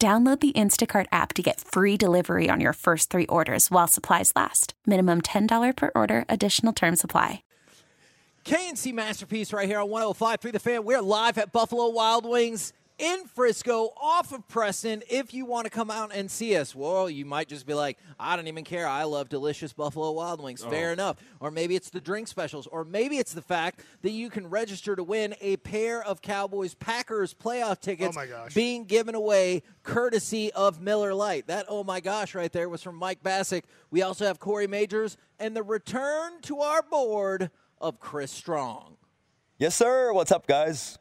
Download the Instacart app to get free delivery on your first three orders while supplies last. Minimum $10 per order, additional term supply. K&C Masterpiece right here on 105.3 The Fan. We're live at Buffalo Wild Wings in Frisco off of Preston. If you want to come out and see us, well, you might just be like, I don't even care. I love delicious Buffalo Wild Wings. Oh. Fair enough. Or maybe it's the drink specials. Or maybe it's the fact that you can register to win a pair of Cowboys Packers playoff tickets Oh my gosh. being given away courtesy of Miller Lite. That, oh my gosh, right there was from Mike Bacsik. We also have Cory Mageors and the return to our board of Chris Strong. Yes, sir. What's up, guys?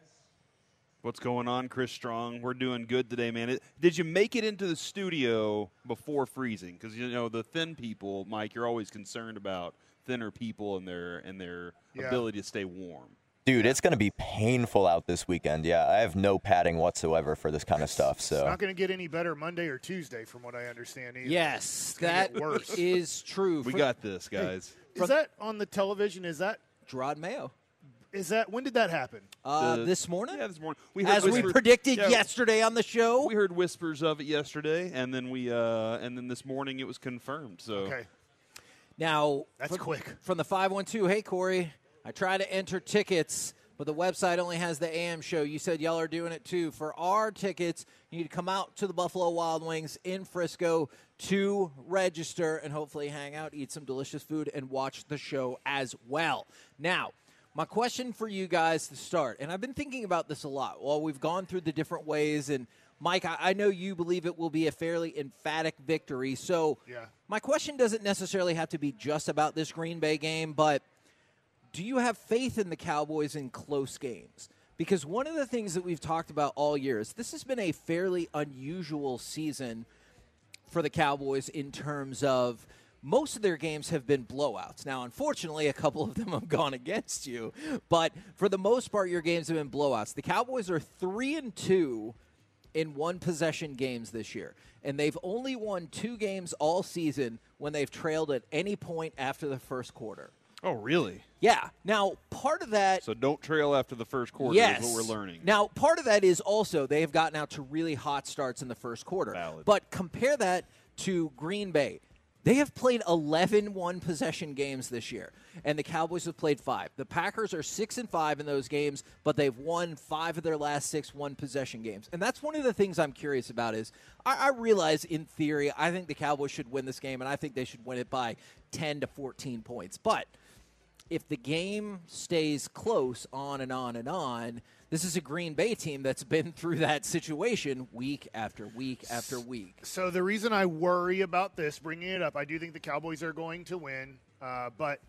What's going on, Chris Strong? We're doing good today, man. It, did you make it into the studio before freezing? Because you know the thin people, Mike. You're always concerned about thinner people and their and their Yeah. ability to stay warm. Dude, it's going to be painful out this weekend. Yeah, I have no padding whatsoever for this kind of stuff. So It's So, not going to get any better Monday or Tuesday, from what I understand. Either. Yes, gonna that worse. is true. We For got this, guys. Is that on the television? Is that Jerod Mayo. Is that when did that happen? Uh, The- this morning? Yeah, this morning. We heard As we predicted yeah, yesterday on the show. We heard whispers of it yesterday, and then we uh, and then this morning it was confirmed. So Okay, Now, That's from, quick. From the 512, hey, Cory, I try to enter tickets, but the website only has the AM show. You said y'all are doing it too. For our tickets, you need to come out to the Buffalo Wild Wings in Frisco to register and hopefully hang out, eat some delicious food, and watch the show as well. Now, my question for you guys to start, and I've been thinking about this a lot while we've gone through the different ways. And Mike, I, I know you believe it will be a fairly emphatic victory. So, Yeah. my question doesn't necessarily have to be just about this Green Bay game, but do you have faith in the Cowboys in close games? Because one of the things that we've talked about all year is this has been a fairly unusual season for the Cowboys in terms of most of their games have been blowouts. Now, unfortunately, a couple of them have gone against you, but for the most part, your games have been blowouts. The Cowboys are three and two in one possession games this year, and they've only won two games all season when they've trailed at any point after the first quarter. Oh, really? Yeah. Now, part of that So don't trail after the first quarter. yes. Is what we're learning. Now, part of that is also they have gotten out to really hot starts in the first quarter. Valid. But compare that to Green Bay. They have played 11 one possession games this year, and the Cowboys have played five. The Packers are six and five in those games, but they've won five of their last six one possession games. And that's one of the things I'm curious about. Is I, I realize in theory I think the Cowboys should win this game, and I think they should win it by 10 to 14 points. But if the game stays close on and on and on, this is a Green Bay team that's been through that situation week after week after week. So the reason I worry about this, bringing it up, I do think the Cowboys are going to win, uh, but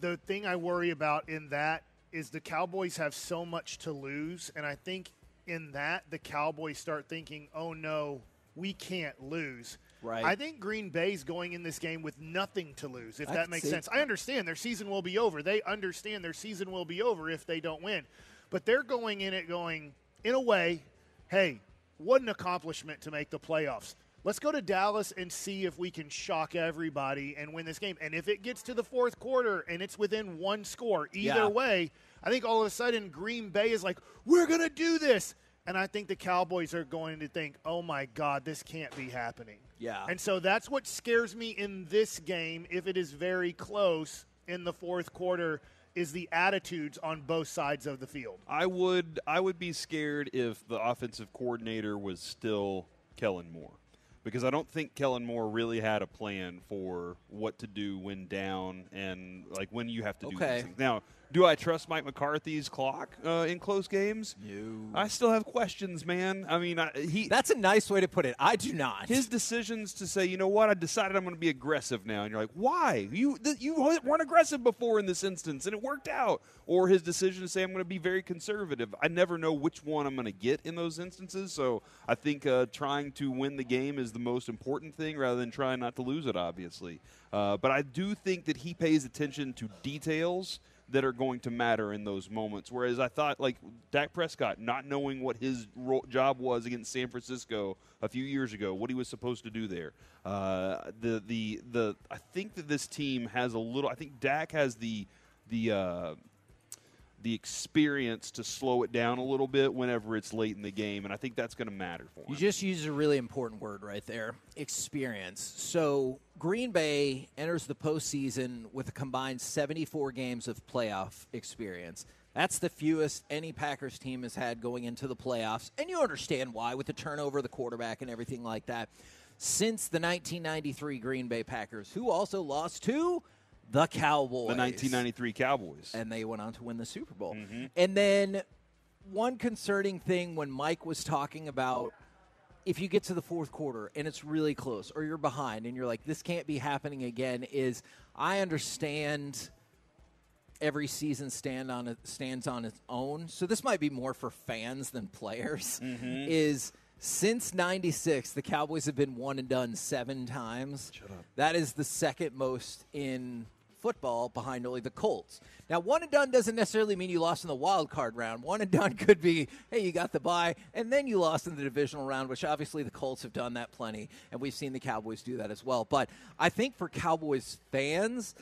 the thing I worry about in that is the Cowboys have so much to lose, and I think in that the Cowboys start thinking, "Oh no, we can't lose." Right. I think Green Bay's going in this game with nothing to lose, if I that makes see- sense. I understand their season will be over. They understand their season will be over if they don't win. But they're going in it going, in a way, hey, what an accomplishment to make the playoffs. Let's go to Dallas and see if we can shock everybody and win this game. And if it gets to the fourth quarter and it's within one score, either Yeah. way, I think all of a sudden Green Bay is like, we're going to do this. And I think the Cowboys are going to think, oh my God, this can't be happening. Yeah. And so that's what scares me in this game, if it is very close in the fourth quarter, is the attitudes on both sides of the field. I would I would be scared if the offensive coordinator was still Kellen Moore. Because I don't think Kellen Moore really had a plan for what to do when down and like when you have to do Okay. these things. Now, Do I trust Mike McCarthy's clock uh, in close games? No. I still have questions, man. I mean, I, he That's a nice way to put it. I do not. his decisions to say, you know what, I decided I'm going to be aggressive now, and you're like, why? You th- you weren't aggressive before in this instance, and it worked out. Or his decision to say, I'm going to be very conservative. I never know which one I'm going to get in those instances. So I think uh, trying to win the game is the most important thing, rather than trying not to lose it. Obviously, uh, but I do think that he pays attention to details that are going to matter in those moments. Whereas I thought, like Dak Prescott, not knowing what his ro- job was against San Francisco a few years ago, what he was supposed to do there. Uh, the the the I think that this team has a little. I think Dak has the the. Uh, the experience to slow it down a little bit whenever it's late in the game, and I think that's going to matter for him. You just used a really important word right there experience. So, Green Bay enters the postseason with a combined 74 games of playoff experience. That's the fewest any Packers team has had going into the playoffs. And you understand why with the turnover of the quarterback and everything like that. Since the 1993 Green Bay Packers, who also lost to the Cowboys. the 1993 Cowboys. and they went on to win the Super Bowl. Mm-hmm. And then one concerning thing when Mike was talking about if you get to the fourth quarter and it's really close or you're behind and you're like this can't be happening again is I understand every season stand on it stands on its own. So this might be more for fans than players. Mm-hmm. Is since 96 the Cowboys have been one and done 7 times. That is the second most in football behind only the Colts. Now, one and done doesn't necessarily mean you lost in the wild card round. One and done could be, hey, you got the bye, and then you lost in the divisional round, which obviously the Colts have done that plenty, and we've seen the Cowboys do that as well. But I think for Cowboys fans,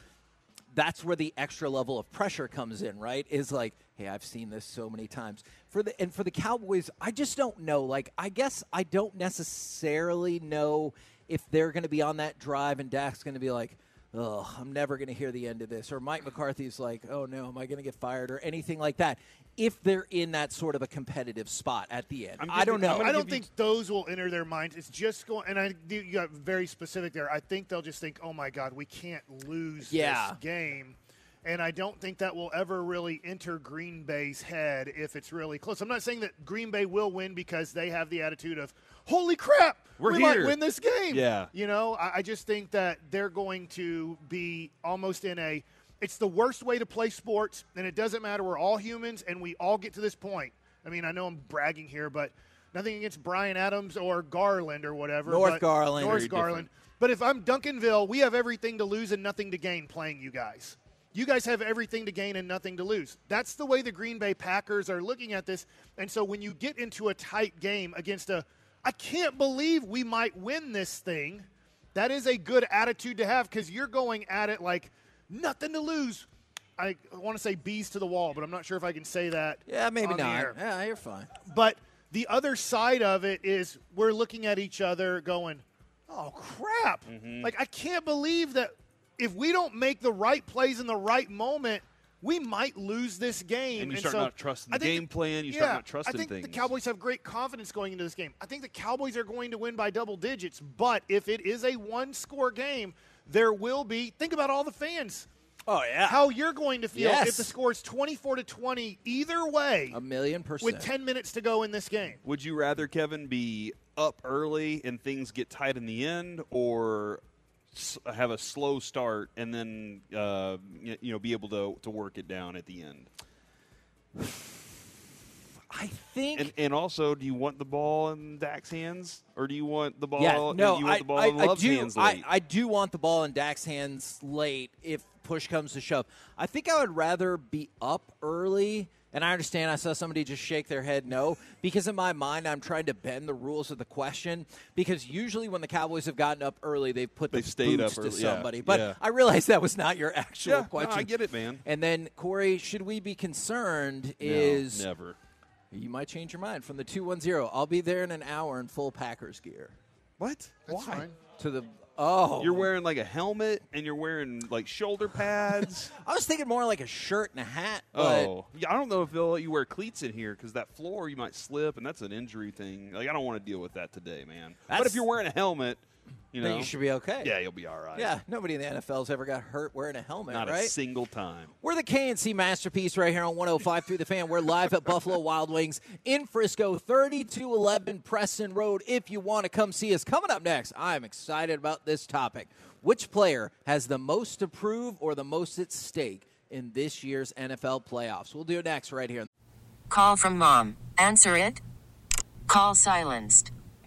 that's where the extra level of pressure comes in, right? Is like, hey, I've seen this so many times. For the and for the Cowboys, I just don't know. Like, I guess I don't necessarily know if they're going to be on that drive and Dak's going to be like, oh, I'm never going to hear the end of this, or Mike McCarthy's like, oh no, am I going to get fired, or anything like that. If they're in that sort of a competitive spot at the end, I'm don't know. I don't give you- think those will enter their minds. It's just going, and I you got very specific there. I think they'll just think, "Oh my God, we can't lose Yeah. this game," and I don't think that will ever really enter Green Bay's head if it's really close. I'm not saying that Green Bay will win because they have the attitude of, "Holy crap, We're we might win this game." Yeah. you know, I, I just think that they're going to be almost in a. It's the worst way to play sports, and it doesn't matter. We're all humans, and we all get to this point. I mean, I know I'm bragging here, but nothing against Bryan Adams or Garland or whatever. North but- Garland. North Garland. different. But if I'm Duncanville, we have everything to lose and nothing to gain playing you guys. You guys have everything to gain and nothing to lose. That's the way the Green Bay Packers are looking at this. And so when you get into a tight game against a, I can't believe we might win this thing, that is a good attitude to have because you're going at it like nothing to lose. I want to say bees to the wall, but I'm not sure if I can say that. yeah, maybe not. Yeah, you're fine. But the other side of it is we're looking at each other going, oh, crap. Mm-hmm. Like, I can't believe that if we don't make the right plays in the right moment, we might lose this game. And you start so not trusting the think game plan, you start not trusting I think the. Cowboys have great confidence going into this game. I think the Cowboys are going to win by double digits, but if it is a one score game, there will be, think about all the fans. Oh yeah, How you're going to feel Yes. if the score is 24 to 20 either way a million percent. with 10 minutes to go in this game. Would you rather, Kevin, be up early and things get tight in the end, or s- have a slow start and then uh, you know be able to to work it down at the end? I think And, and also, do you want the ball in Dak's hands, or do you want the ball? Yeah, no, I, the ball I, I do. I. I do want the ball in Dak's hands late if push comes to shove. I think I would rather be up early. And I understand I saw somebody just shake their head no, because in my mind, I'm trying to bend the rules of the question. Because usually when the Cowboys have gotten up early, they've put the They've stayed boots up to early, yeah, somebody. But yeah. I realize that was not your actual Yeah, no, question. I get it, man. And then, Cory, should we be concerned? No, Is never. you might change your mind from the 210. I'll be there in an hour in full Packers gear. What? That's Why? fine. To the. Oh. You're wearing like a helmet and you're wearing like shoulder pads. I was thinking more like a shirt and a hat. Oh, yeah. I don't know if they'll let you wear cleats in here because that floor you might slip and that's an injury thing. Like I don't want to deal with that today, man. but That's- if you're wearing a helmet, You then know, you should be okay. Yeah, you'll be all right. Yeah, nobody in the NFL's ever got hurt wearing a helmet, not right? a single time. We're the K&C masterpiece right here on 105 through the fan. We're live at Buffalo Wild Wings in Frisco, 3211 Preston Road. If you want to come see us, coming up next, I'm excited about this topic. Which player has the most to prove or the most at stake in this year's NFL playoffs? We'll do it next right here. Call from mom. Answer it. Call silenced.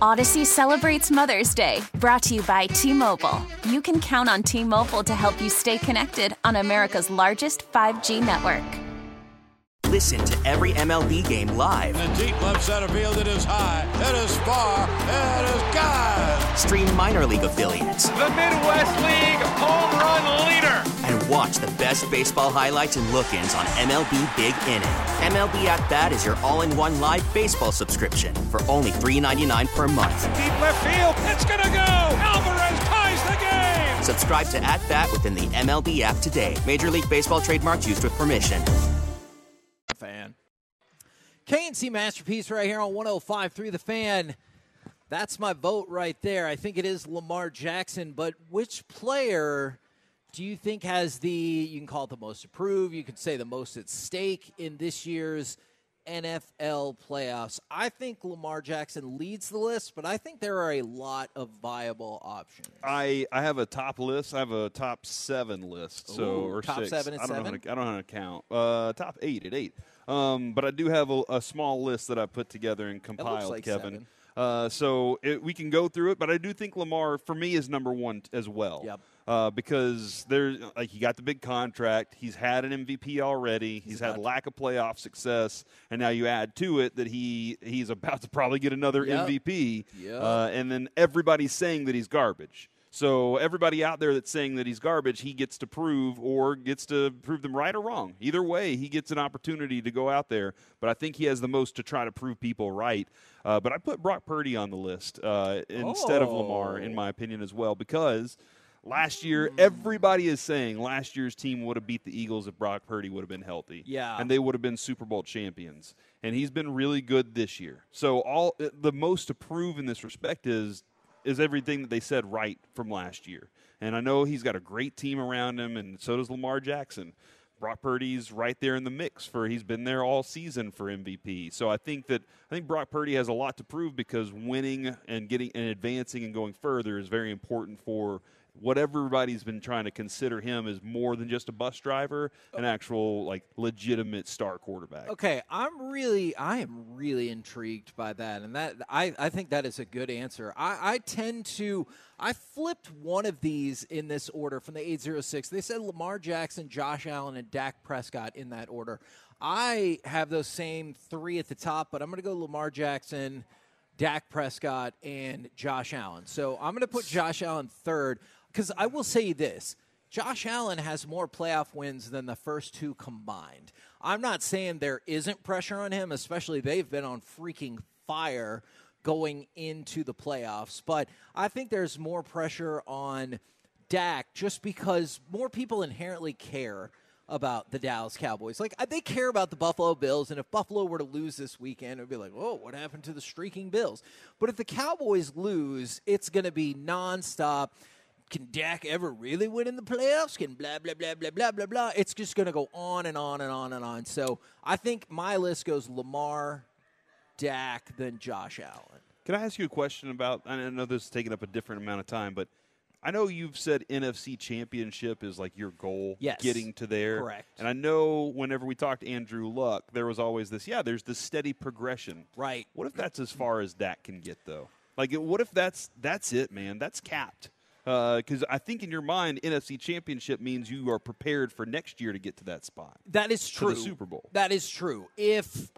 Odyssey celebrates Mother's Day, brought to you by T Mobile. You can count on T Mobile to help you stay connected on America's largest 5G network. Listen to every MLB game live. In the deep left center field, it is high, it is far, it is God. Stream minor league affiliates. The Midwest League home run leader. And watch the best baseball highlights and look ins on MLB Big Inning. MLB At Bat is your all in one live baseball subscription for only $3.99 per month. Deep left field, it's going to go. Alvarez ties the game. Subscribe to At Bat within the MLB app today. Major League Baseball trademarks used with permission. Fan. K&C Masterpiece right here on 105 through the fan. That's my vote right there. I think it is Lamar Jackson, but which player do you think has the, you can call it the most approved, you could say the most at stake in this year's NFL playoffs? I think Lamar Jackson leads the list, but I think there are a lot of viable options. I, I have a top list. I have a top seven list. So Ooh, or top six. seven I don't seven? Know how to, I don't know how to count. Uh, top eight at eight. Um, but I do have a, a small list that I put together and compiled, like Kevin. seven. Uh, so it, we can go through it, but I do think Lamar for me is number one as well. Yep. Uh, because there's like he got the big contract, he's had an MVP already, he's, had lack of playoff success, and now you add to it that he he's about to probably get another Yep. MVP. Yep. Uh, and then everybody's saying that he's garbage. So everybody out there that's saying that he's garbage, he gets to prove or gets to prove them right or wrong. Either way, he gets an opportunity to go out there. But I think he has the most to try to prove people right. Uh, but I put Brock Purdy on the list uh, instead of Lamar, in Oh. my opinion, as well, because last year mm. everybody is saying last year's team would have beat the Eagles if Brock Purdy would have been healthy. Yeah. and they would have been Super Bowl champions. And he's been really good this year. So all uh, the most to prove in this respect is is everything that they said right from last year. And I know he's got a great team around him, and so does Lamar Jackson. Brock Purdy's right there in the mix for he's been there all season for MVP. So I think that I think Brock Purdy has a lot to prove because winning and getting and advancing and going further is very important for what everybody's been trying to consider him as more than just a bus driver, an actual like legitimate star quarterback. Okay, I'm really, I am really intrigued by that, and that I, I think that is a good answer. I, I tend to, I flipped one of these in this order from the 806. They said Lamar Jackson, Josh Allen, and Dak Prescott in that order. I have those same three at the top, but I'm going to go Lamar Jackson, Dak Prescott, and Josh Allen. So I'm going to put Josh Allen third because I will say this. Josh Allen has more playoff wins than the first two combined. I'm not saying there isn't pressure on him, especially they've been on freaking fire going into the playoffs, but I think there's more pressure on Dak just because more people inherently care about the Dallas Cowboys. Like they care about the Buffalo Bills, and if Buffalo were to lose this weekend, it would be like, "Oh, what happened to the streaking Bills?" But if the Cowboys lose, it's going to be nonstop. Can Dak ever really win in the playoffs? Can blah blah blah blah blah blah blah. It's just going to go on and on and on and on. So I think my list goes Lamar, Dak, then Josh Allen. Can I ask you a question about? I know this is taking up a different amount of time, but I know you've said NFC Championship is like your goal, Yes. getting to there. Correct. And I know whenever we talked to Andrew Luck, there was always this. Yeah, there's this steady progression. Right. What if that's as far as Dak can get, though? Like, what if that's that's it, man? That's capped. Uh, because I think in your mind, NFC Championship means you are prepared for next year to get to that spot. That is true. the Super Bowl. That is true. If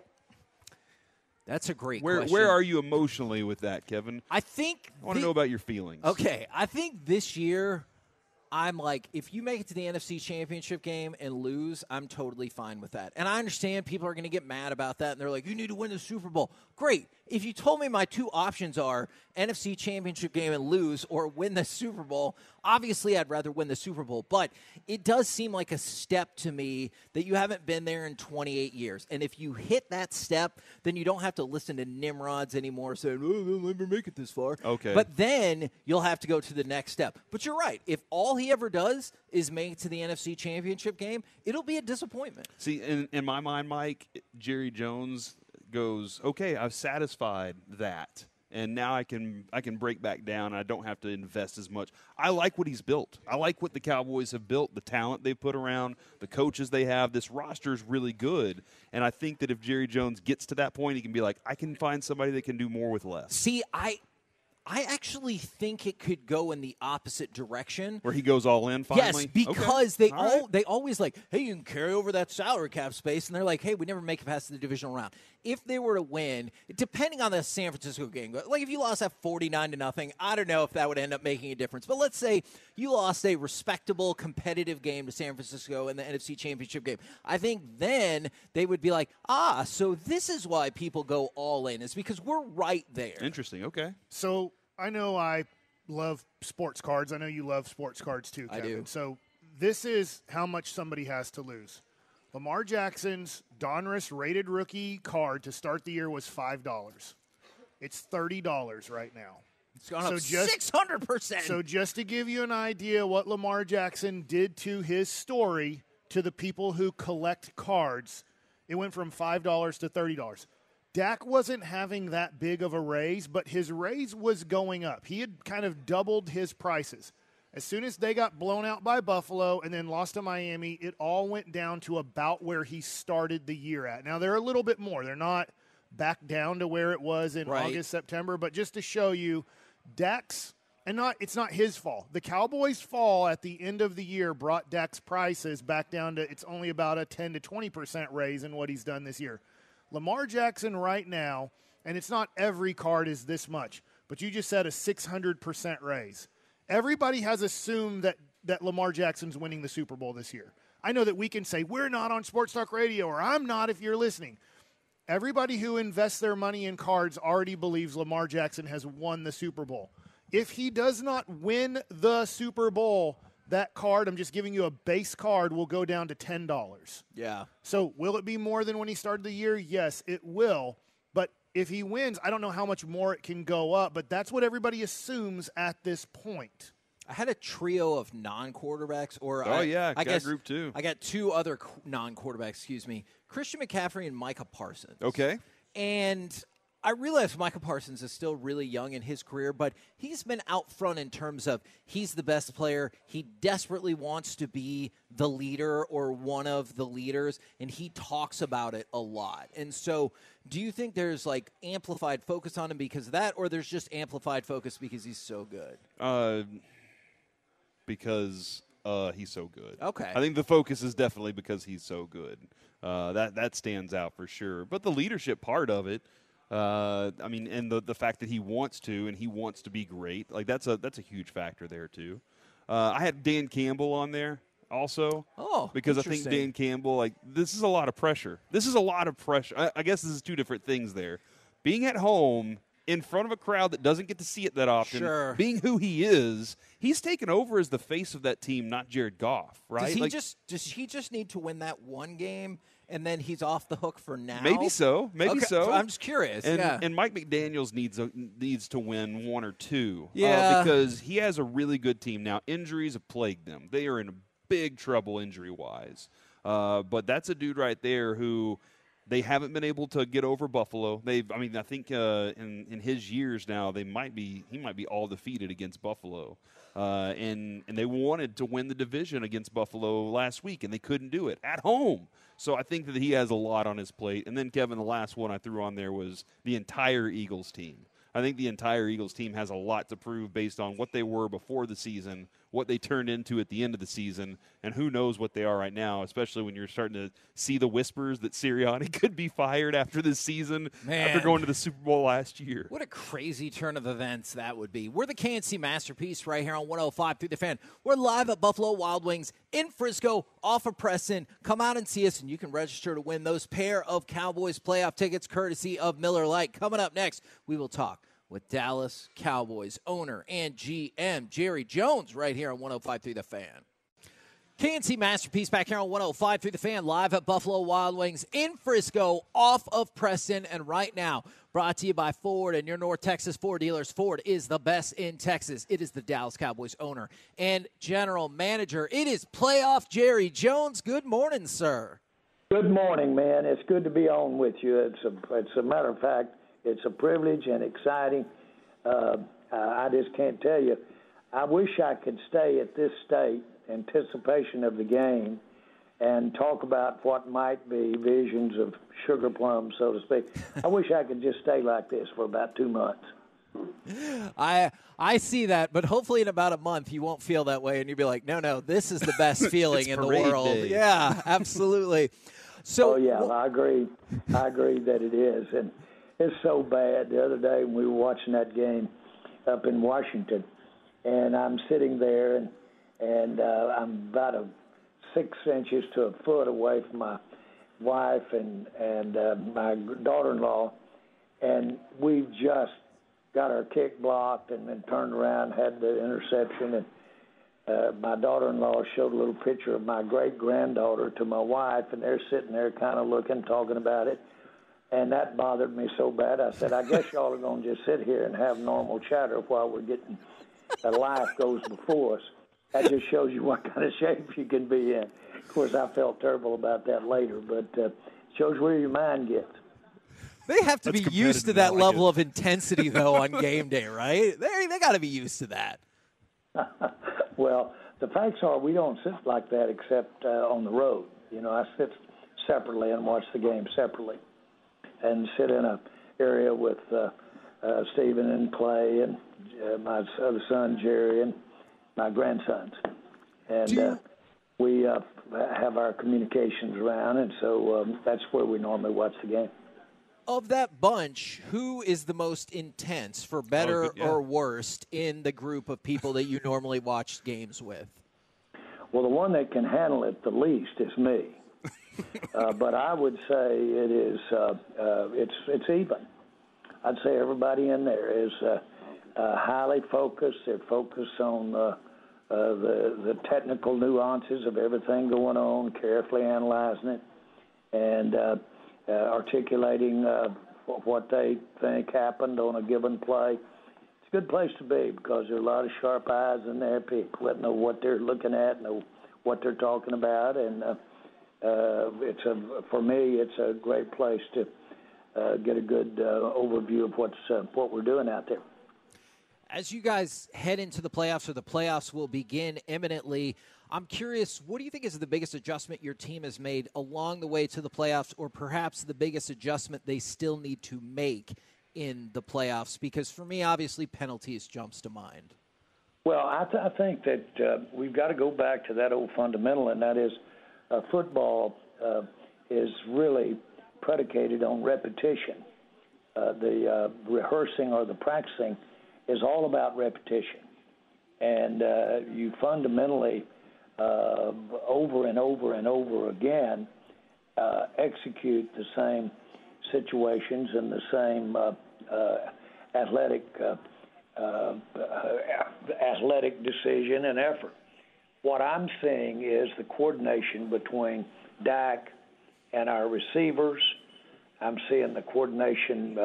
that's a great Where question. where are you emotionally with that, Kevin? I think I want to know about your feelings. Okay, I think this year I'm like, if you make it to the NFC Championship game and lose, I'm totally fine with that. And I understand people are going to get mad about that, and they're like, you need to win the Super Bowl. Great. If you told me my two options are NFC Championship game and lose or win the Super Bowl, obviously I'd rather win the Super Bowl. But it does seem like a step to me that you haven't been there in 28 years. And if you hit that step, then you don't have to listen to Nimrods anymore saying, oh, they'll never make it this far. Okay. But then you'll have to go to the next step. But you're right. If all he ever does is make it to the NFC Championship game, it'll be a disappointment. See, in, in my mind, Mike, Jerry Jones goes, okay, I've satisfied that. And now I can I can break back down. I don't have to invest as much. I like what he's built. I like what the Cowboys have built, the talent they've put around, the coaches they have. This roster is really good, and I think that if Jerry Jones gets to that point, he can be like, I can find somebody that can do more with less. See, I I actually think it could go in the opposite direction. Where he goes all in finally. Yes, because they All all right. they always like, hey, you can carry over that salary cap space, and they're like, hey, we never make it past the divisional round. If they were to win, depending on the San Francisco game, like if you lost at forty nine to nothing, I don't know if that would end up making a difference. But let's say you lost a respectable, competitive game to San Francisco in the NFC Championship game. I think then they would be like, ah, so this is why people go all in, is because we're right there. Interesting. Okay. So I know I love sports cards. I know you love sports cards too, I Kevin. do. So this is how much somebody has to lose. Lamar Jackson's Donruss rated rookie card to start the year was five dollars. It's thirty dollars right now. It's gone So up six hundred percent. So just to give you an idea what Lamar Jackson did to his story to the people who collect cards, it went from five dollars to thirty dollars. Dak wasn't having that big of a raise, but his raise was going up. He had kind of doubled his prices. As soon as they got blown out by Buffalo and then lost to Miami, it all went down to about where he started the year at. Now they're a little bit more. They're not back down to where it was in Right. August, September, but just to show you, Dak's and not it's not his fault. The Cowboys' fall at the end of the year brought Dak's prices back down to it's only about a 10 to 20 percent raise in what he's done this year. Lamar Jackson right now, and it's not every card is this much, but you just said a 600 percent raise. Everybody has assumed that that Lamar Jackson's winning the Super Bowl this year. I know that we can say we're not on Sports Talk Radio, or I'm not if you're listening. Everybody who invests their money in cards already believes Lamar Jackson has won the Super Bowl. If he does not win the Super Bowl, that card, I'm just giving you a base card, will go down to $10. yeah. So, will it be more than when he started the year? Yes, it will. But if he wins, I don't know how much more it can go up, but that's what everybody assumes at this point. I had a trio of non-quarterbacks, or Oh, I, yeah, I got guess group two. I got two other qu- non-quarterbacks. Excuse me, Christian McCaffrey and Micah Parsons. Okay. and I realize Micah Parsons is still really young in his career, but he's been out front in terms of he's the best player. He desperately wants to be the leader or one of the leaders, and he talks about it a lot. And so, do you think there's like amplified focus on him because of that, or there's just amplified focus because he's so good? Uh, because uh, he's so good. Okay. I think the focus is definitely because he's so good. Uh, that that stands out for sure. But the leadership part of it, uh, I mean, and the the fact that he wants to and he wants to be great, like that's a that's a huge factor there too. Uh, I had Dan Campbell on there also. Oh, because I think. Dan Campbell, like this is a lot of pressure. This is a lot of pressure. I, I guess this is two different things there. Being at home in front of a crowd that doesn't get to see it that often, Sure. being who he is, he's taken over as the face of that team, not Jared Goff, right? Does he Like, just does he just need to win that one game and then he's off the hook for now? Maybe so. Maybe Okay, so. I'm just curious. And, yeah. and Mike McDaniel's needs a, needs to win one or two. uh, Yeah. because he has a really good team now. Injuries have plagued them. They are in big trouble injury wise. Uh, but that's a dude right there who they haven't been able to get over Buffalo. They've, I mean, I think uh, in in his years now, they might be he might be all defeated against Buffalo. Uh, and and they wanted to win the division against Buffalo last week, and they couldn't do it at home. So I think that he has a lot on his plate. And then Kevin, the last one I threw on there was the entire Eagles team. I think the entire Eagles team has a lot to prove based on what they were before the season, what they turned into at the end of the season, and who knows what they are right now, especially when you're starting to see the whispers that Sirianni could be fired after this season Man. after going to the Super Bowl last year. What a crazy turn of events that would be. We're the K&C Masterpiece right here on 105 through the fan. We're live at Buffalo Wild Wings in Frisco off of Preston. Come out and see us, and you can register to win those pair of Cowboys playoff tickets courtesy of Miller Lite. Coming up next, we will talk with Dallas Cowboys owner and GM Jerry Jones right here on 105 through the fan. K&C Masterpiece back here on 105 through the fan, live at Buffalo Wild Wings in Frisco, off of Preston. And right now, brought to you by Ford and your North Texas Ford dealers. Ford is the best in Texas. It is the Dallas Cowboys owner and general manager. It is playoff Jerry Jones. Good morning, sir. Good morning, man. It's good to be on with you. It's a, it's a matter of fact, it's a privilege and exciting. Uh, I just can't tell you. I wish I could stay at this state anticipation of the game and talk about what might be visions of sugar plums, so to speak. I wish I could just stay like this for about two months. I I see that, but hopefully in about a month you won't feel that way, and you'll be like, no, no, this is the best feeling in the world. day. Yeah, absolutely. So oh yeah, I agree. I agree that it is, and it's so bad. The other day when we were watching that game up in Washington, and I'm sitting there, and and uh, I'm about a six inches to a foot away from my wife and and uh, my daughter-in-law, and we just got our kick blocked and then turned around, had the interception, and uh, my daughter-in-law showed a little picture of my great-granddaughter to my wife, and they're sitting there kind of looking, talking about it, and that bothered me so bad. I said, I guess y'all are going to just sit here and have normal chatter while we're getting a life goes before us. That just shows you what kind of shape you can be in. Of course, I felt terrible about that later, but uh, shows where your mind gets. They have to That's be used to that like level it. of intensity, though, on game day, right? They they got to be used to that. Well, the facts are we don't sit like that except uh, on the road. You know, I sit separately and watch the game separately, and sit in a area with uh, uh, Stephen and Clay and uh, my other son Jerry and my grandsons, and uh, we uh, have our communications around, and so um, that's where we normally watch the game. Of that bunch, who is the most intense, for better good, yeah. or worst, in the group of people that you normally watch games with? Well, the one that can handle it the least is me. Uh, but I would say it is uh, uh, it's it's even. I'd say everybody in there is uh, uh, highly focused. They're focused on uh, uh, the the technical nuances of everything going on, carefully analyzing it, and uh, uh, articulating uh, what they think happened on a given play. It's a good place to be because there are a lot of sharp eyes in there. People that know what they're looking at, know what they're talking about, and uh, uh, it's a for me it's a great place to uh, get a good uh, overview of what's uh, what we're doing out there. As you guys head into the playoffs, or the playoffs will begin imminently, I'm curious, what do you think is the biggest adjustment your team has made along the way to the playoffs, or perhaps the biggest adjustment they still need to make in the playoffs? Because for me, obviously, penalties jumps to mind. Well, I, th- I think that uh, we've got to go back to that old fundamental, and that is uh, football uh, is really predicated on repetition. Uh, the uh, rehearsing or the practicing is all about repetition. And uh, you fundamentally, uh, over and over and over again, uh, execute the same situations and the same uh, uh, athletic uh, uh, athletic decision and effort. What I'm seeing is the coordination between Dak and our receivers. I'm seeing the coordination uh,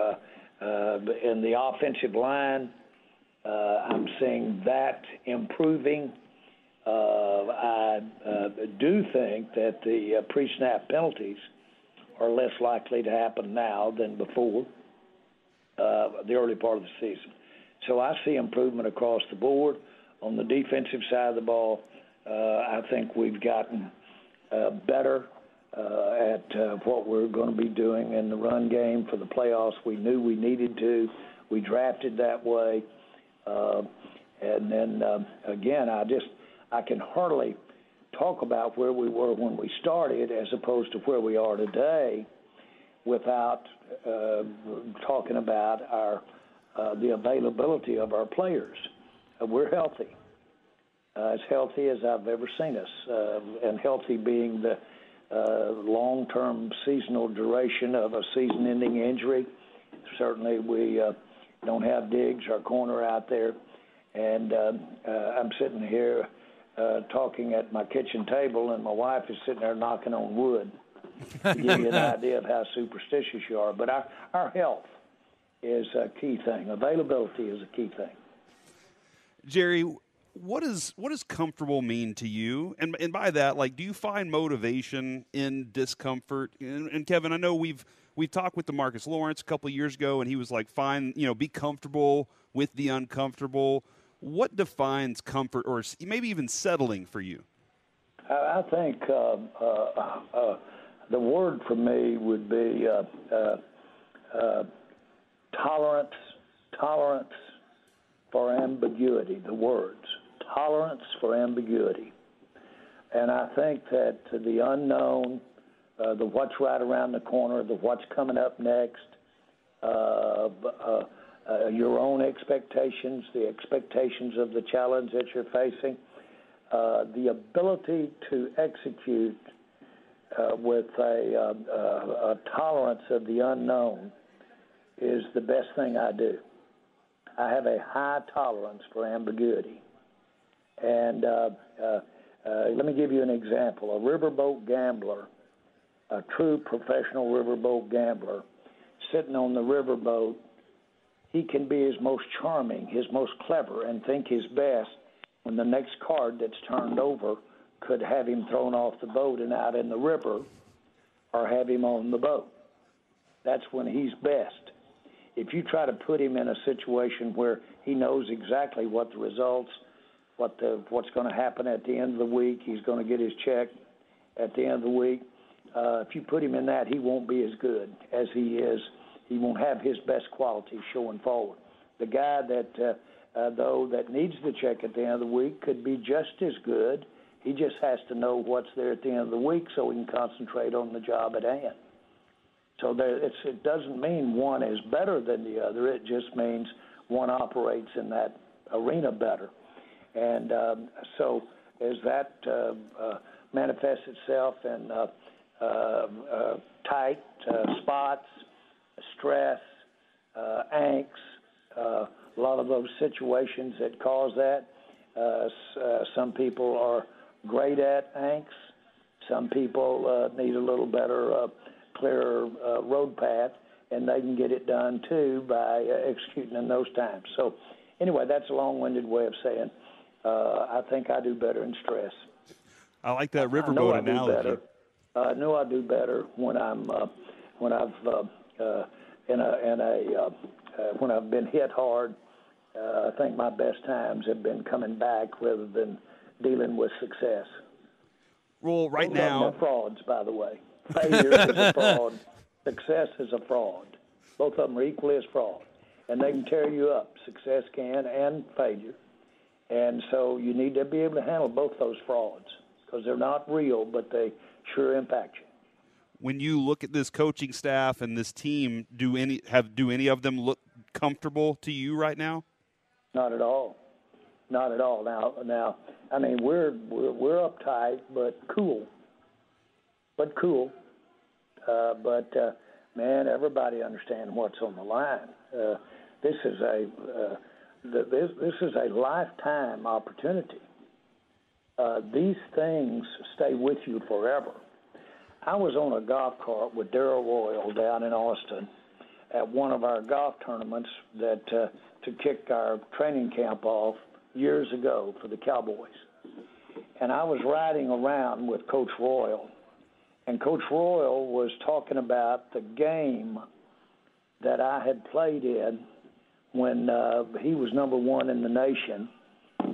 uh, in the offensive line. Uh, I'm seeing that improving. Uh, I uh, do think that the uh, pre-snap penalties are less likely to happen now than before the early part of the season. So I see improvement across the board. On the defensive side of the ball, I think we've gotten uh, better uh, at uh, what we're going to be doing in the run game for the playoffs. We knew we needed to. We drafted that way. Uh, and then uh, again, I just I can hardly talk about where we were when we started as opposed to where we are today without uh, talking about our uh, the availability of our players. Uh, we're healthy, uh, as healthy as I've ever seen us, uh, and healthy being the uh, long-term seasonal duration of a season-ending injury. Certainly, we don't have Diggs, our corner out there, and I'm sitting here talking at my kitchen table, and my wife is sitting there knocking on wood to give you an idea of how superstitious you are. But our, our health is a key thing. Availability is a key thing. Jerry, what does what does comfortable mean to you? And and by that, like, do you find motivation in discomfort? And, and Kevin, I know we've we've talked with Demarcus Lawrence a couple years ago, and he was like, "Fine, you know, be comfortable with the uncomfortable." What defines comfort, or maybe even settling for you? I think uh, uh, uh, the word for me would be uh, uh, uh, tolerance, tolerance for ambiguity. The words tolerance for ambiguity, and I think that the unknown, uh, the what's right around the corner, the what's coming up next, uh, uh, uh, your own expectations, the expectations of the challenge that you're facing, the ability to execute uh, with a, uh, a tolerance of the unknown is the best thing I do. I have a high tolerance for ambiguity. And uh, uh, uh, let me give you an example. A riverboat gambler, a true professional riverboat gambler, sitting on the riverboat, he can be his most charming, his most clever, and think his best when the next card that's turned over could have him thrown off the boat and out in the river or have him on the boat. That's when he's best. If you try to put him in a situation where he knows exactly what the results, what the what's going to happen at the end of the week, he's going to get his check at the end of the week. Uh, if you put him in that, he won't be as good as he is. He won't have his best qualities showing forward. The guy that, uh, uh, though, that needs the check at the end of the week could be just as good he just has to know what's there at the end of the week so he can concentrate on the job at hand. So there, it doesn't mean one is better than the other. It just means one operates in that arena better. And um, so as that uh, uh, manifests itself in uh, uh tight spots, stress, angst, a lot of those situations that cause that, some people are great at angst. Some people need a little better, clearer road path, and they can get it done too by uh, executing in those times. So, anyway, that's a long-winded way of saying I think I do better in stress. I like that riverboat I analogy. I know I do better when I'm uh, when I've uh, uh, in a in a uh, uh, when I've been hit hard. Uh, I think my best times have been coming back rather than dealing with success. Well, right now, frauds, by the way. Failure is a fraud. Success is a fraud. Both of them are equally as fraud, and they can tear you up. Success can, and failure. And so you need to be able to handle both those frauds because they're not real, but they sure impact you. When you look at this coaching staff and this team, do any have do any of them look comfortable to you right now? Not at all. Not at all. Now, now, I mean, we're we're, we're uptight, but cool. But cool. Uh, but uh, man, everybody understands what's on the line. Uh, this is a uh, this this is a lifetime opportunity. Uh, these things stay with you forever. I was on a golf cart with Darrell Royal down in Austin at one of our golf tournaments that uh, to kick our training camp off years ago for the Cowboys. And I was riding around with Coach Royal, and Coach Royal was talking about the game that I had played in when uh, he was number one in the nation,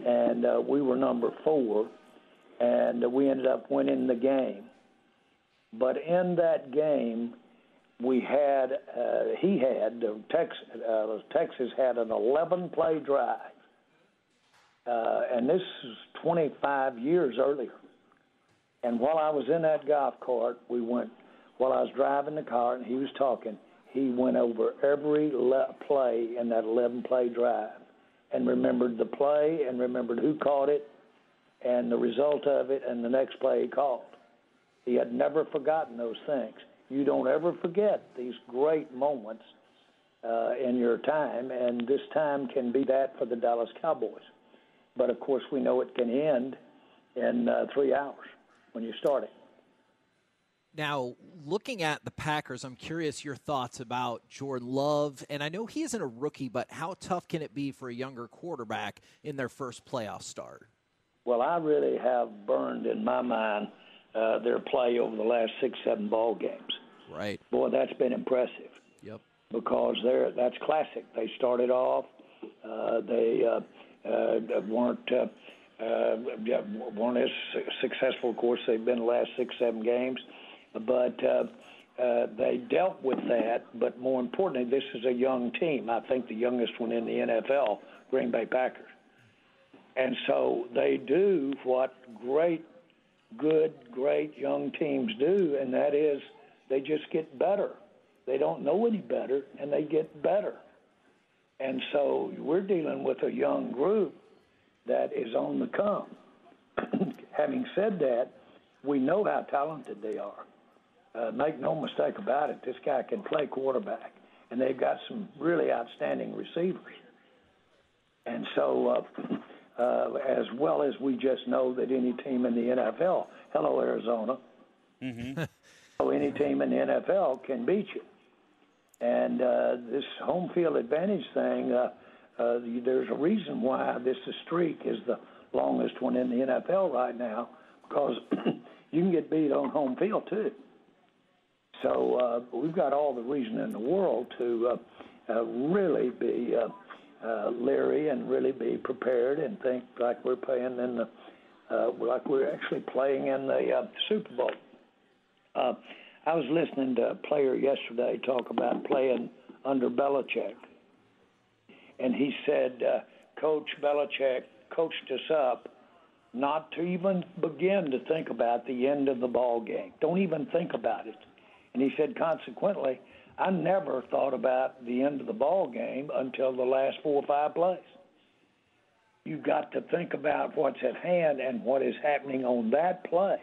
and uh, we were number four, and we ended up winning the game. But in that game, we had uh, he had uh, Texas, uh, Texas had an 11 play drive uh, and this is 25 years earlier. And while I was in that golf cart, we went, while I was driving the car and he was talking, he went over every le- play in that 11 play drive and remembered the play and remembered who caught it and the result of it and the next play he called. He had never forgotten those things. You don't ever forget these great moments uh, in your time, and this time can be that for the Dallas Cowboys. But of course, we know it can end in uh, three hours when you start it. Now, looking at the Packers, I'm curious your thoughts about Jordan Love. And I know he isn't a rookie, but how tough can it be for a younger quarterback in their first playoff start? Well, I really have burned in my mind uh, their play over the last six, seven ball games. Right. Boy, that's been impressive. Yep. Because they're that's classic. They started off, uh, they uh, uh, weren't uh, uh, weren't as successful. Of course, they've been the last six, seven games, but uh, uh, they dealt with that. But more importantly, this is a young team. I think the youngest one in the NFL, Green Bay Packers. And so they do what great, good, great young teams do, and that is they just get better. They don't know any better, and they get better. And so we're dealing with a young group that is on the come. Having said that, we know how talented they are. Uh, make no mistake about it, this guy can play quarterback, and they've got some really outstanding receivers. And so, uh, uh, as well as we just know that any team in the NFL, hello Arizona, mm-hmm. so any team in the NFL can beat you. And uh, this home field advantage thing, uh, uh, there's a reason why this streak is the longest one in the NFL right now, because you can get beat on home field too. So uh, we've got all the reason in the world to uh, uh, really be uh, uh, leery and really be prepared and think like we're playing in the like we're actually playing in the Super Bowl. I was listening to a player yesterday talk about playing under Belichick, and he said Coach Belichick coached us up not to even begin to think about the end of the ball game. Don't even think about it. And he said, consequently, I never thought about the end of the ball game until the last four or five plays. You've got to think about what's at hand and what is happening on that play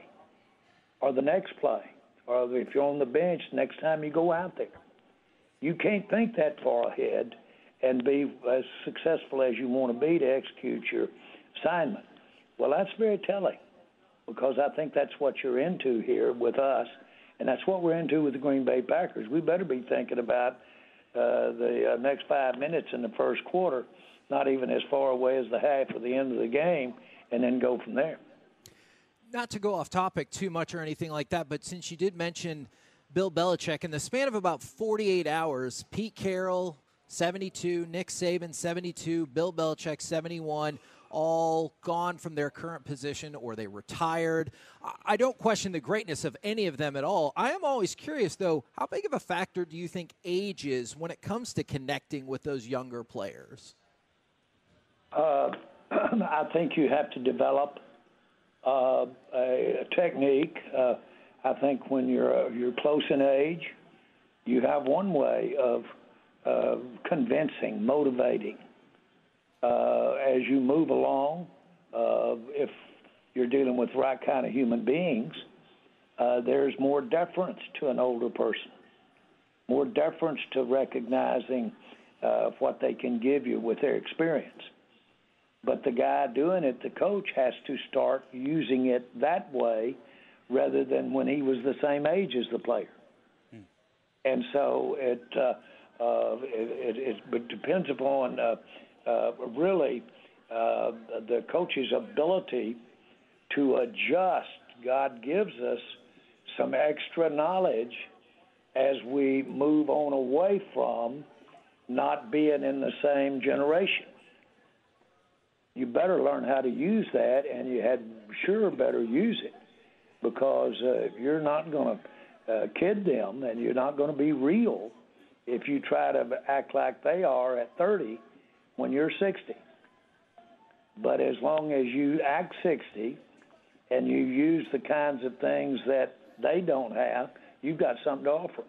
or the next play or if you're on the bench next time you go out there. You can't think that far ahead and be as successful as you want to be to execute your assignment. Well, that's very telling because I think that's what you're into here with us, and that's what we're into with the Green Bay Packers. We better be thinking about uh, the uh, next five minutes in the first quarter, not even as far away as the half or the end of the game, and then go from there not to go off topic too much or anything like that, but since you did mention Bill Belichick, in the span of about 48 hours, Pete Carroll, 72, Nick Saban, 72, Bill Belichick, 71, all gone from their current position or they retired. I don't question the greatness of any of them at all. I am always curious, though, how big of a factor do you think age is when it comes to connecting with those younger players? Uh, I think you have to develop uh, a technique. Uh, I think when you're uh, you're close in age, you have one way of convincing, motivating. Uh, as you move along, uh, if you're dealing with the right kind of human beings, uh, there's more deference to an older person, more deference to recognizing uh, what they can give you with their experience. But the guy doing it, the coach, has to start using it that way rather than when he was the same age as the player. Hmm. And so it, uh, uh, it, it, it depends upon uh, uh, really uh, the coach's ability to adjust. God gives us some extra knowledge as we move on away from not being in the same generation you better learn how to use that, and you had sure better use it because uh, you're not going to uh, kid them, and you're not going to be real if you try to act like they are at 30 when you're 60. But as long as you act 60 and you use the kinds of things that they don't have, you've got something to offer.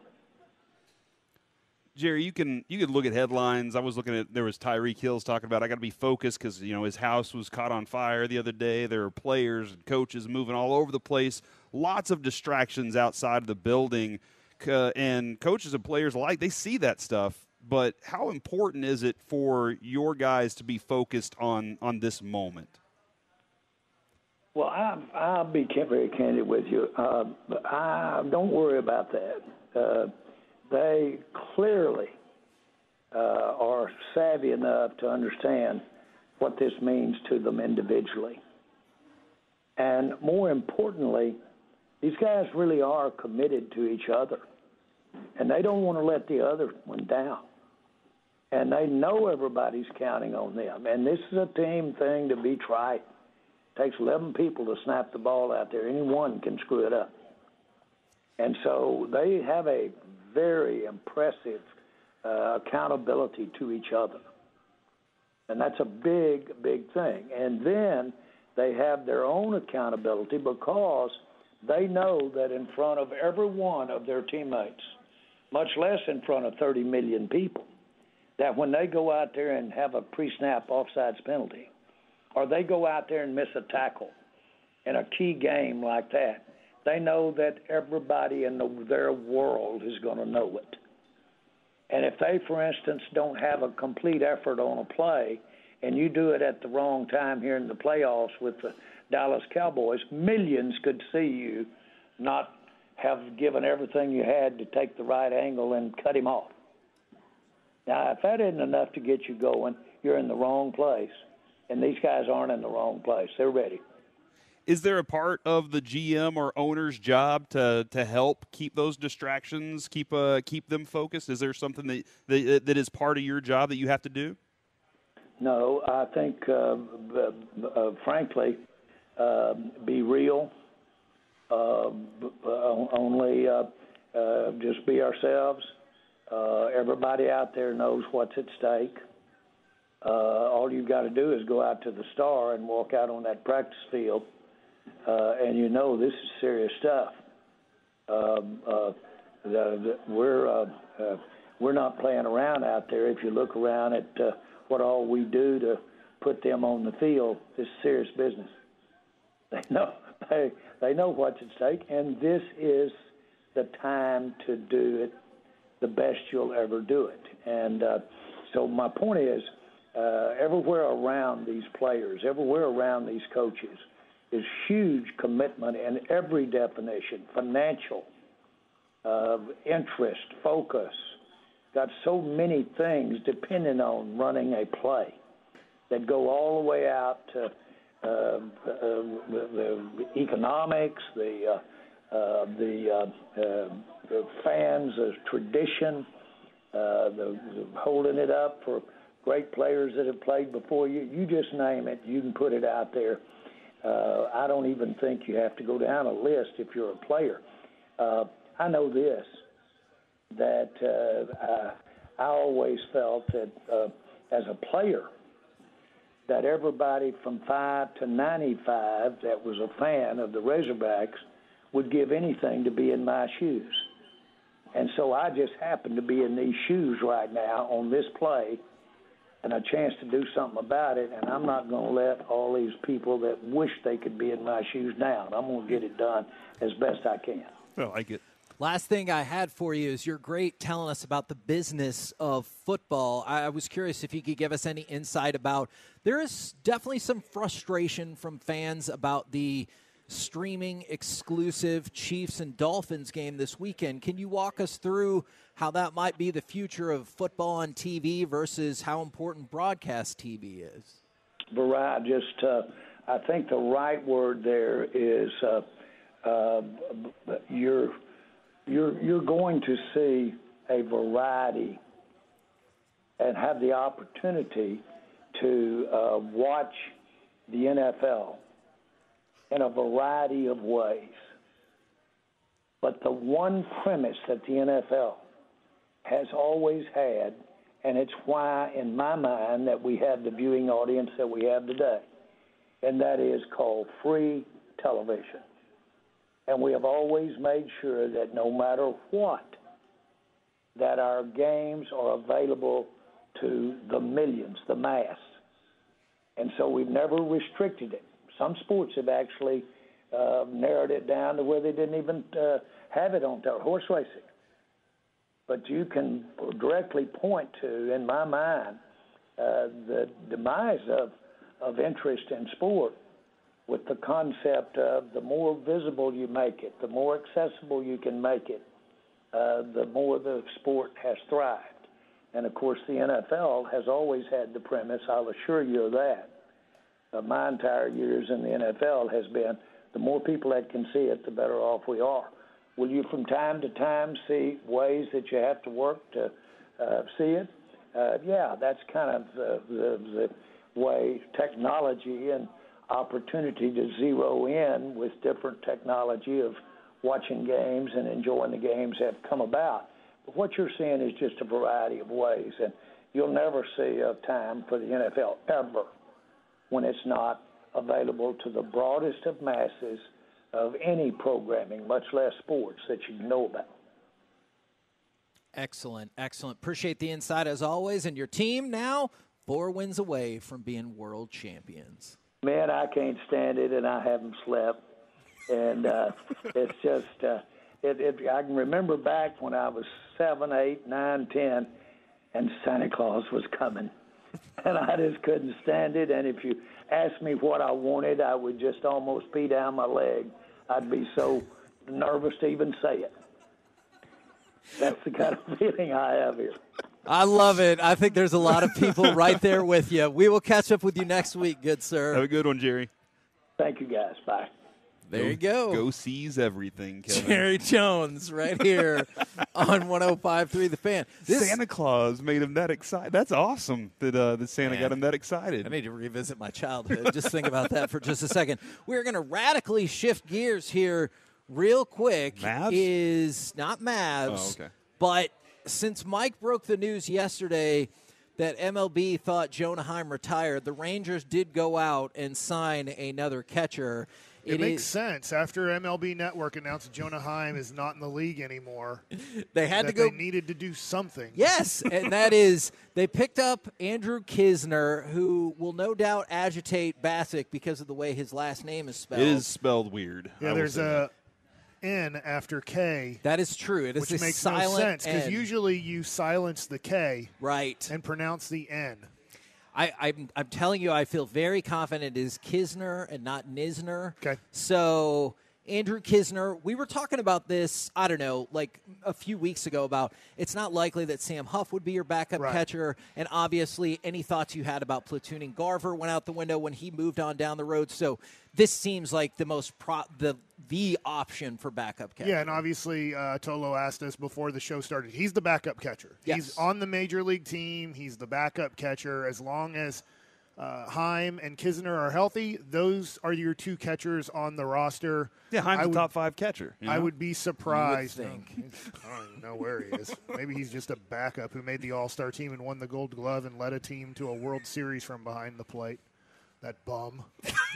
Jerry, you can you can look at headlines. I was looking at there was Tyreek Hill's talking about I got to be focused because you know his house was caught on fire the other day. There are players and coaches moving all over the place. Lots of distractions outside of the building, uh, and coaches and players alike they see that stuff. But how important is it for your guys to be focused on on this moment? Well, I, I'll be very candid with you. Uh, I don't worry about that. Uh, they clearly uh, are savvy enough to understand what this means to them individually. And more importantly, these guys really are committed to each other. And they don't want to let the other one down. And they know everybody's counting on them. And this is a team thing to be trite. It takes 11 people to snap the ball out there. Any one can screw it up. And so they have a very impressive uh, accountability to each other. And that's a big, big thing. And then they have their own accountability because they know that in front of every one of their teammates, much less in front of 30 million people, that when they go out there and have a pre snap offsides penalty, or they go out there and miss a tackle in a key game like that, they know that everybody in the, their world is going to know it. And if they, for instance, don't have a complete effort on a play, and you do it at the wrong time here in the playoffs with the Dallas Cowboys, millions could see you not have given everything you had to take the right angle and cut him off. Now, if that isn't enough to get you going, you're in the wrong place. And these guys aren't in the wrong place. They're ready is there a part of the GM or owner's job to to help keep those distractions, keep uh, keep them focused? Is there something that, that that is part of your job that you have to do? No, I think, uh, uh, frankly, uh, be real. Uh, only uh, just be ourselves. Everybody out there knows what's at stake. all you've got to do is go out to the star and walk out on that practice field uh, and you know this is serious stuff. Um, uh, the, the, we're uh, uh, we're not playing around out there. If you look around at uh, what all we do to put them on the field, is serious business. They know they they know what's at stake, and this is the time to do it the best you'll ever do it. And uh, so my point is, uh, everywhere around these players, everywhere around these coaches, is huge commitment in every definition financial, uh, interest, focus. Got so many things depending on running a play that go all the way out to uh, uh, the, the, economics, the uh, uh, the, uh, fans, the tradition, the, the holding it up for great players that have played before you. You just name it, you can put it out there uh, I don't even think you have to go down a list if you're a player. Uh, I know this that uh, I, I always felt that uh, as a player, that everybody from five to 95 that was a fan of the Razorbacks would give anything to be in my shoes. And so I just happen to be in these shoes right now on this play and a chance to do something about it. And I'm not going to let all these people that wish they could be in my shoes down. I'm going to get it done as best I can. I like it. Last thing I had for you is you're great telling us about the business of football. I was curious if you could give us any insight about there is definitely some frustration from fans about the streaming exclusive Chiefs and Dolphins game this weekend. Can you walk us through how that might be the future of football on TV versus how important broadcast TV is? Variety, just uh, I think the right word there is uh, uh, you're you're you're going to see a variety and have the opportunity to uh, watch the NFL in a variety of ways. But the one premise that the NFL has always had, and it's why, in my mind, that we have the viewing audience that we have today, and that is called free television. And we have always made sure that no matter what, that our games are available to the millions, the mass. And so we've never restricted it. Some sports have actually uh, narrowed it down to where they didn't even uh, have it on television. Horse racing. But you can directly point to, in my mind, uh, the demise of, of interest in sport with the concept of the more visible you make it, the more accessible you can make it, uh, the more the sport has thrived. And of course, the NFL has always had the premise, I'll assure you of that. Uh, my entire years in the NFL has been the more people that can see it, the better off we are. Will you from time to time see ways that you have to work to uh, see it? Uh, yeah, that's kind of the, the, the way technology and opportunity to zero in with different technology of watching games and enjoying the games have come about. But what you're seeing is just a variety of ways, and you'll never see a time for the NFL ever when it's not available to the broadest of masses of any programming, much less sports, that you know about. Excellent, excellent. Appreciate the insight as always. And your team now four wins away from being world champions. Man, I can't stand it, and I haven't slept. And uh, it's just, uh, it, it, I can remember back when I was seven, eight, nine, ten, and Santa Claus was coming. And I just couldn't stand it. And if you asked me what I wanted, I would just almost pee down my leg. I'd be so nervous to even say it. That's the kind of feeling I have here. I love it. I think there's a lot of people right there with you. We will catch up with you next week, good sir. Have a good one, Jerry. Thank you, guys. Bye. There you go. Go seize everything, Kevin. Jerry Jones right here on 105.3 The Fan. This Santa Claus made him that excited. That's awesome that, uh, that Santa Man. got him that excited. I need to revisit my childhood. just think about that for just a second. We're going to radically shift gears here real quick. Mavs? Is not Mavs. Oh, okay. But since Mike broke the news yesterday that MLB thought Jonah Heim retired, the Rangers did go out and sign another catcher. It, It makes is- sense after MLB Network announced Jonah Heim is not in the league anymore. They had that to go- They needed to do something. Yes, and that is they picked up Andrew Knizner, who will no doubt agitate Bacsik because of the way his last name is spelled. It is spelled weird. Yeah, will there's a N after K. That is true. It is which a makes silent no sense because usually you silence the K right and pronounce the N. I, I'm, I'm telling you, I feel very confident it is Kisner and not Nisner. Okay. So, Andrew Knizner, we were talking about this, I don't know, like a few weeks ago about it's not likely that Sam Huff would be your backup Right. catcher. And obviously, any thoughts you had about platooning Garver went out the window when he moved on down the road. So, this seems like the most pro- the the option for backup catcher. Yeah, and obviously uh, Tolo asked us before the show started. He's the backup catcher. Yes. He's on the major league team. He's the backup catcher. As long as uh, Heim and Knizner are healthy, those are your two catchers on the roster. Yeah, Heim's I a would- top five catcher. you I would be surprised. think. I don't even know where he is. Maybe he's just a backup who made the All Star team and won the Gold Glove and led a team to a World Series from behind the plate. That bum,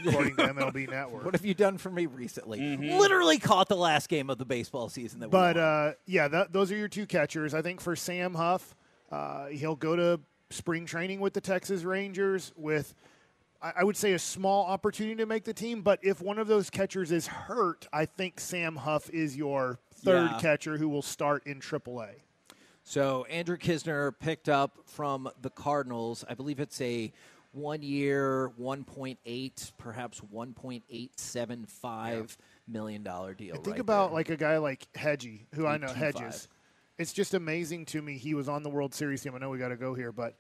according to MLB Network. What have you done for me recently? Mhm. Literally caught the last game of the baseball season that we But won. uh, yeah, that, those are your two catchers. I think for Sam Huff, uh, he'll go to spring training with the Texas Rangers with, I, would say, a small opportunity to make the team. But if one of those catchers is hurt, I think Sam Huff is your third Yeah. catcher who will start in AAA. So Andrew Knizner picked up from the Cardinals. I believe it's a one year, one point eight, perhaps one point eight seven five million dollar deal. And think right about there. like a guy like Hedgie, who I know 18.5. Hedges. It's just amazing to me. He was on the World Series team. I know we got to go here, but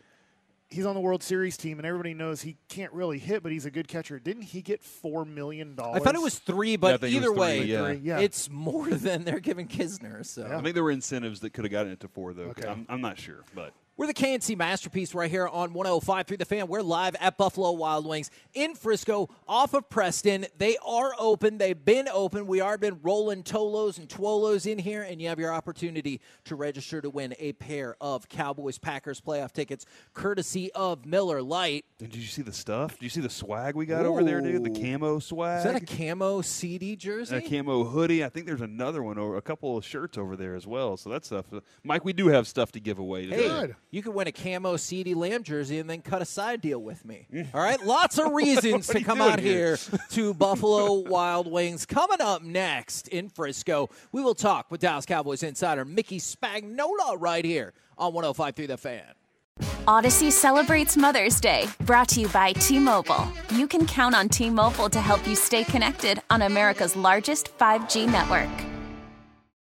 he's on the World Series team, and everybody knows he can't really hit, but he's a good catcher. Didn't he get four million dollars? I thought it was three, but think it was either three, way, yeah. Three, yeah. it's more than they're giving Knizner. So I think there were incentives that could have gotten it to four, though. Okay. I'm, I'm not sure, but We're the K&C Masterpiece right here on 105 through the fan. We're live at Buffalo Wild Wings in Frisco off of Preston. They are open. They've been open. We are been rolling Tolos and Twolos in here, and you have your opportunity to register to win a pair of Cowboys Packers playoff tickets courtesy of Miller Lite. And did you see the stuff? Did you see the swag we got over there, dude? The camo swag. Is that a camo CeeDee jersey? a camo hoodie. I think there's another one over a couple of shirts over there as well. So that's stuff. Mike, we do have stuff to give away today. Hey, you could win a camo CeeDee Lamb jersey and then cut a side deal with me. All right, lots of reasons to come out here? here to Buffalo Wild Wings. Coming up next in Frisco, we will talk with Dallas Cowboys insider Mickey Spagnola right here on 105 through the fan. Audacy celebrates Mother's Day, brought to you by T Mobile. You can count on T Mobile to help you stay connected on America's largest 5G network.